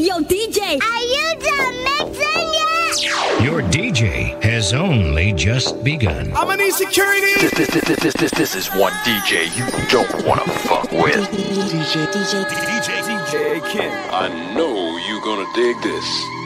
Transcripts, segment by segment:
Yo, DJ, Are you done mixing yet? Your DJ has only just begun. I'm gonna need security. This, this, this, this, this, this is one DJ you don't wanna fuck with. DJ, DJ, DJ, DJ Kid. I know you gonna dig this.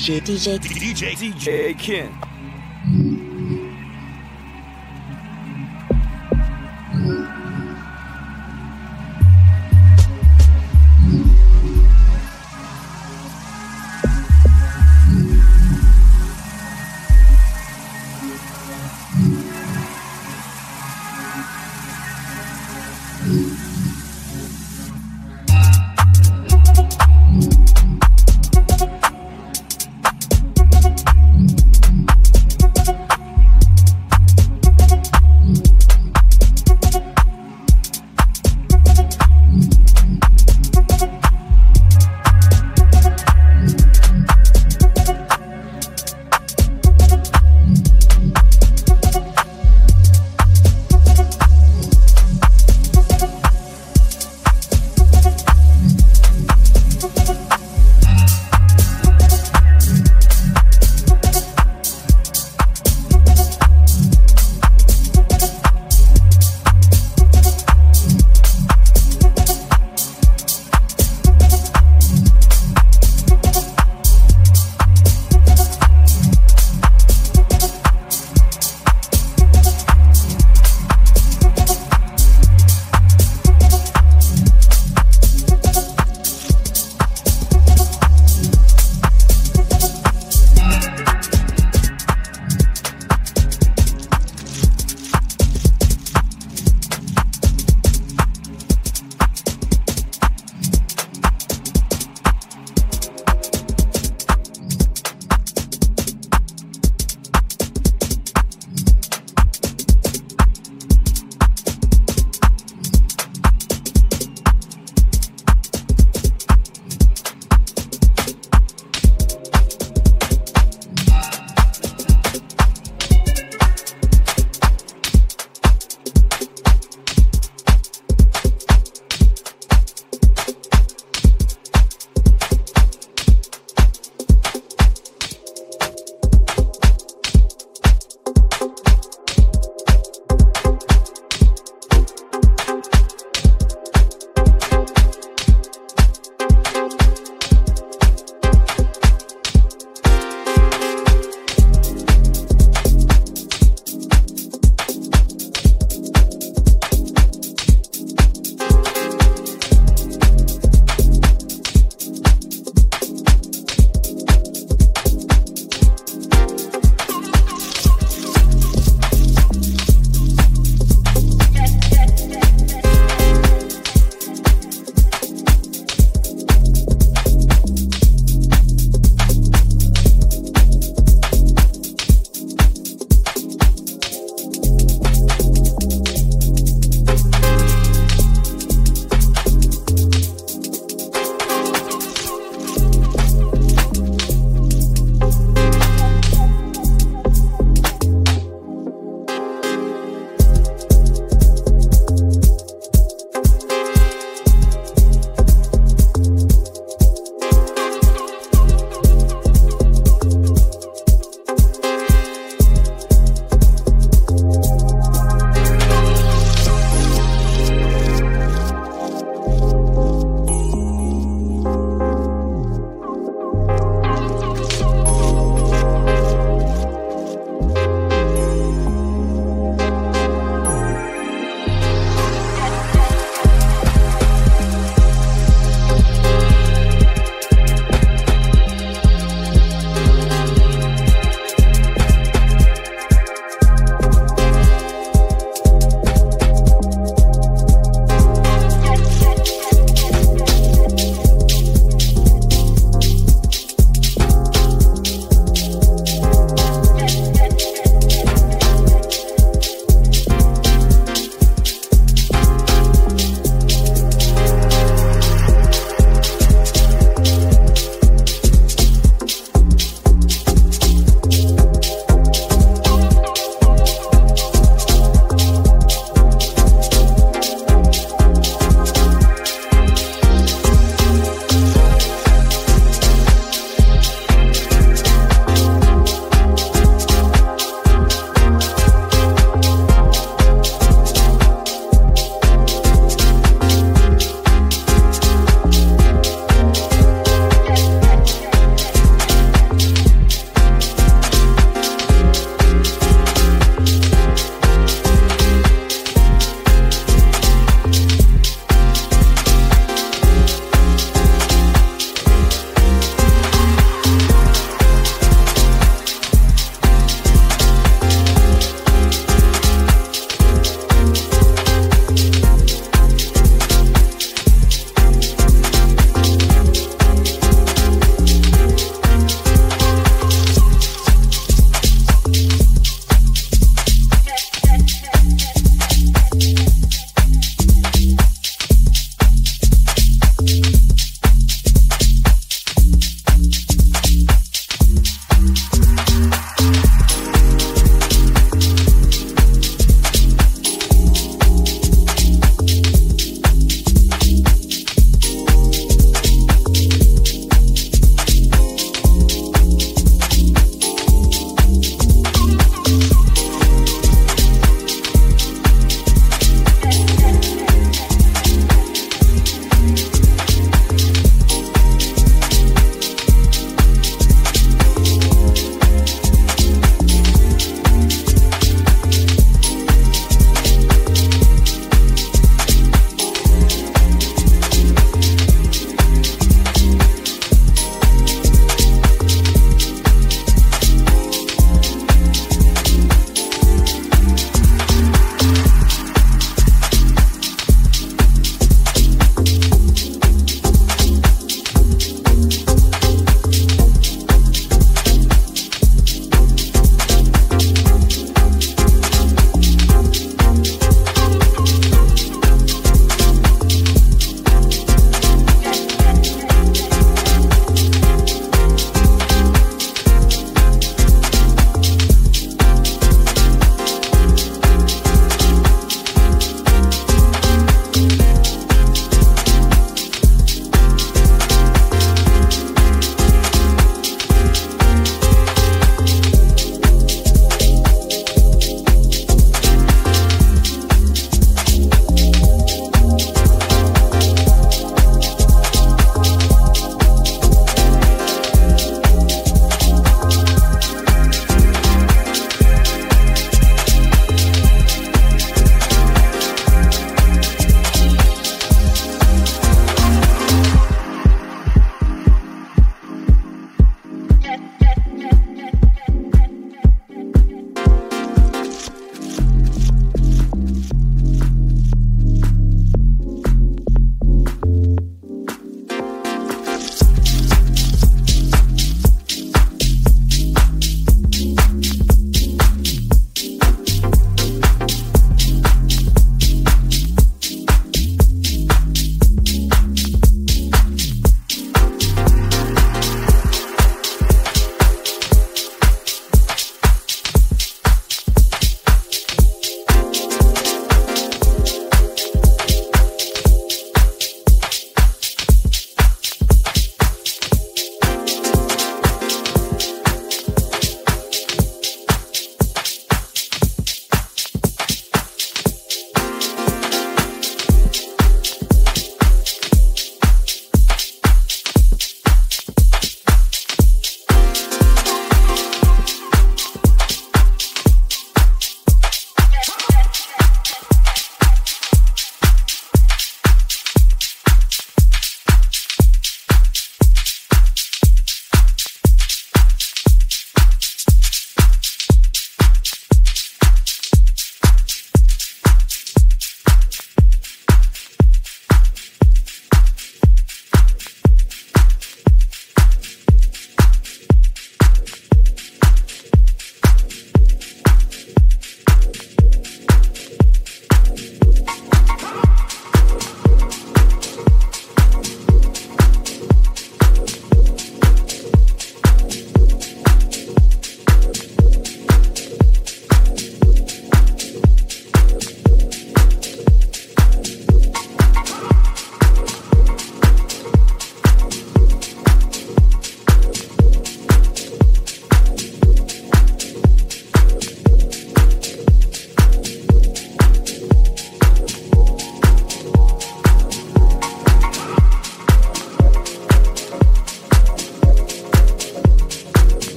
DJ DJ DJ DJ Ken.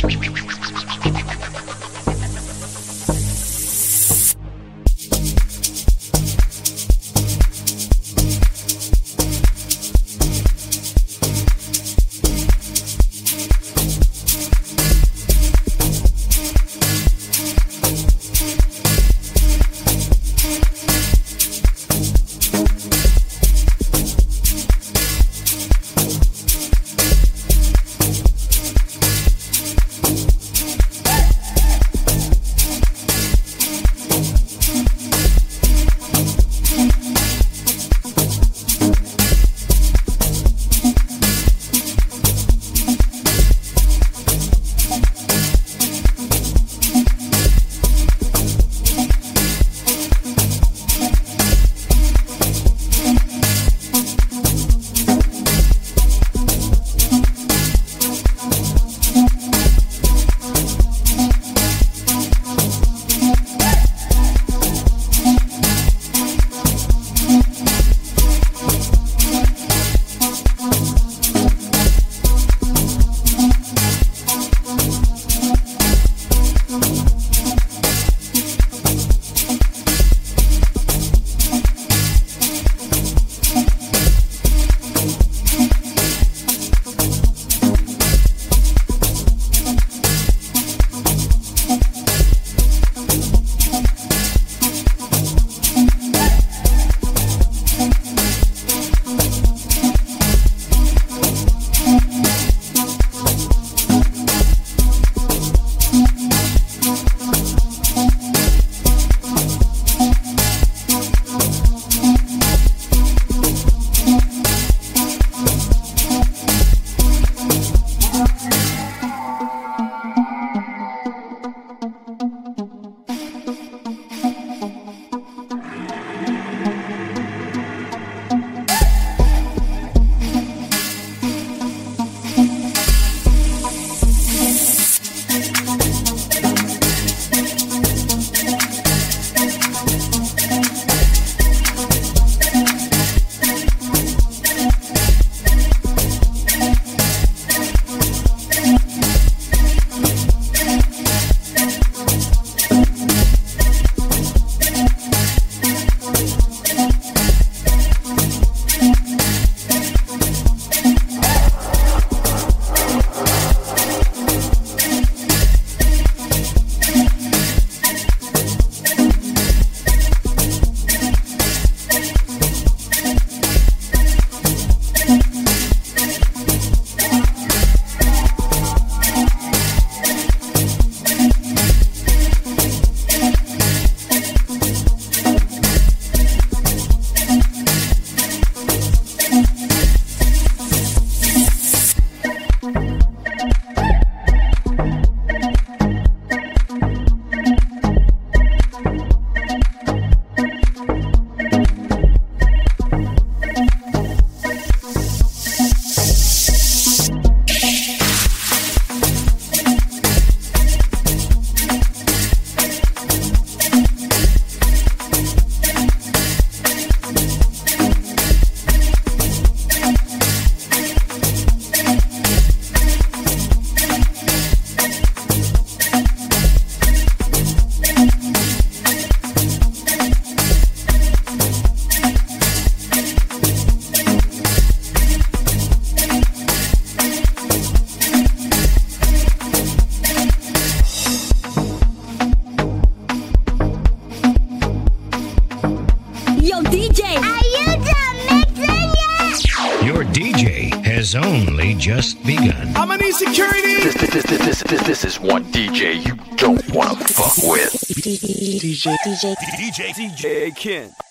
Shoo, shoo, shoo. DJ DJ DJ Ken.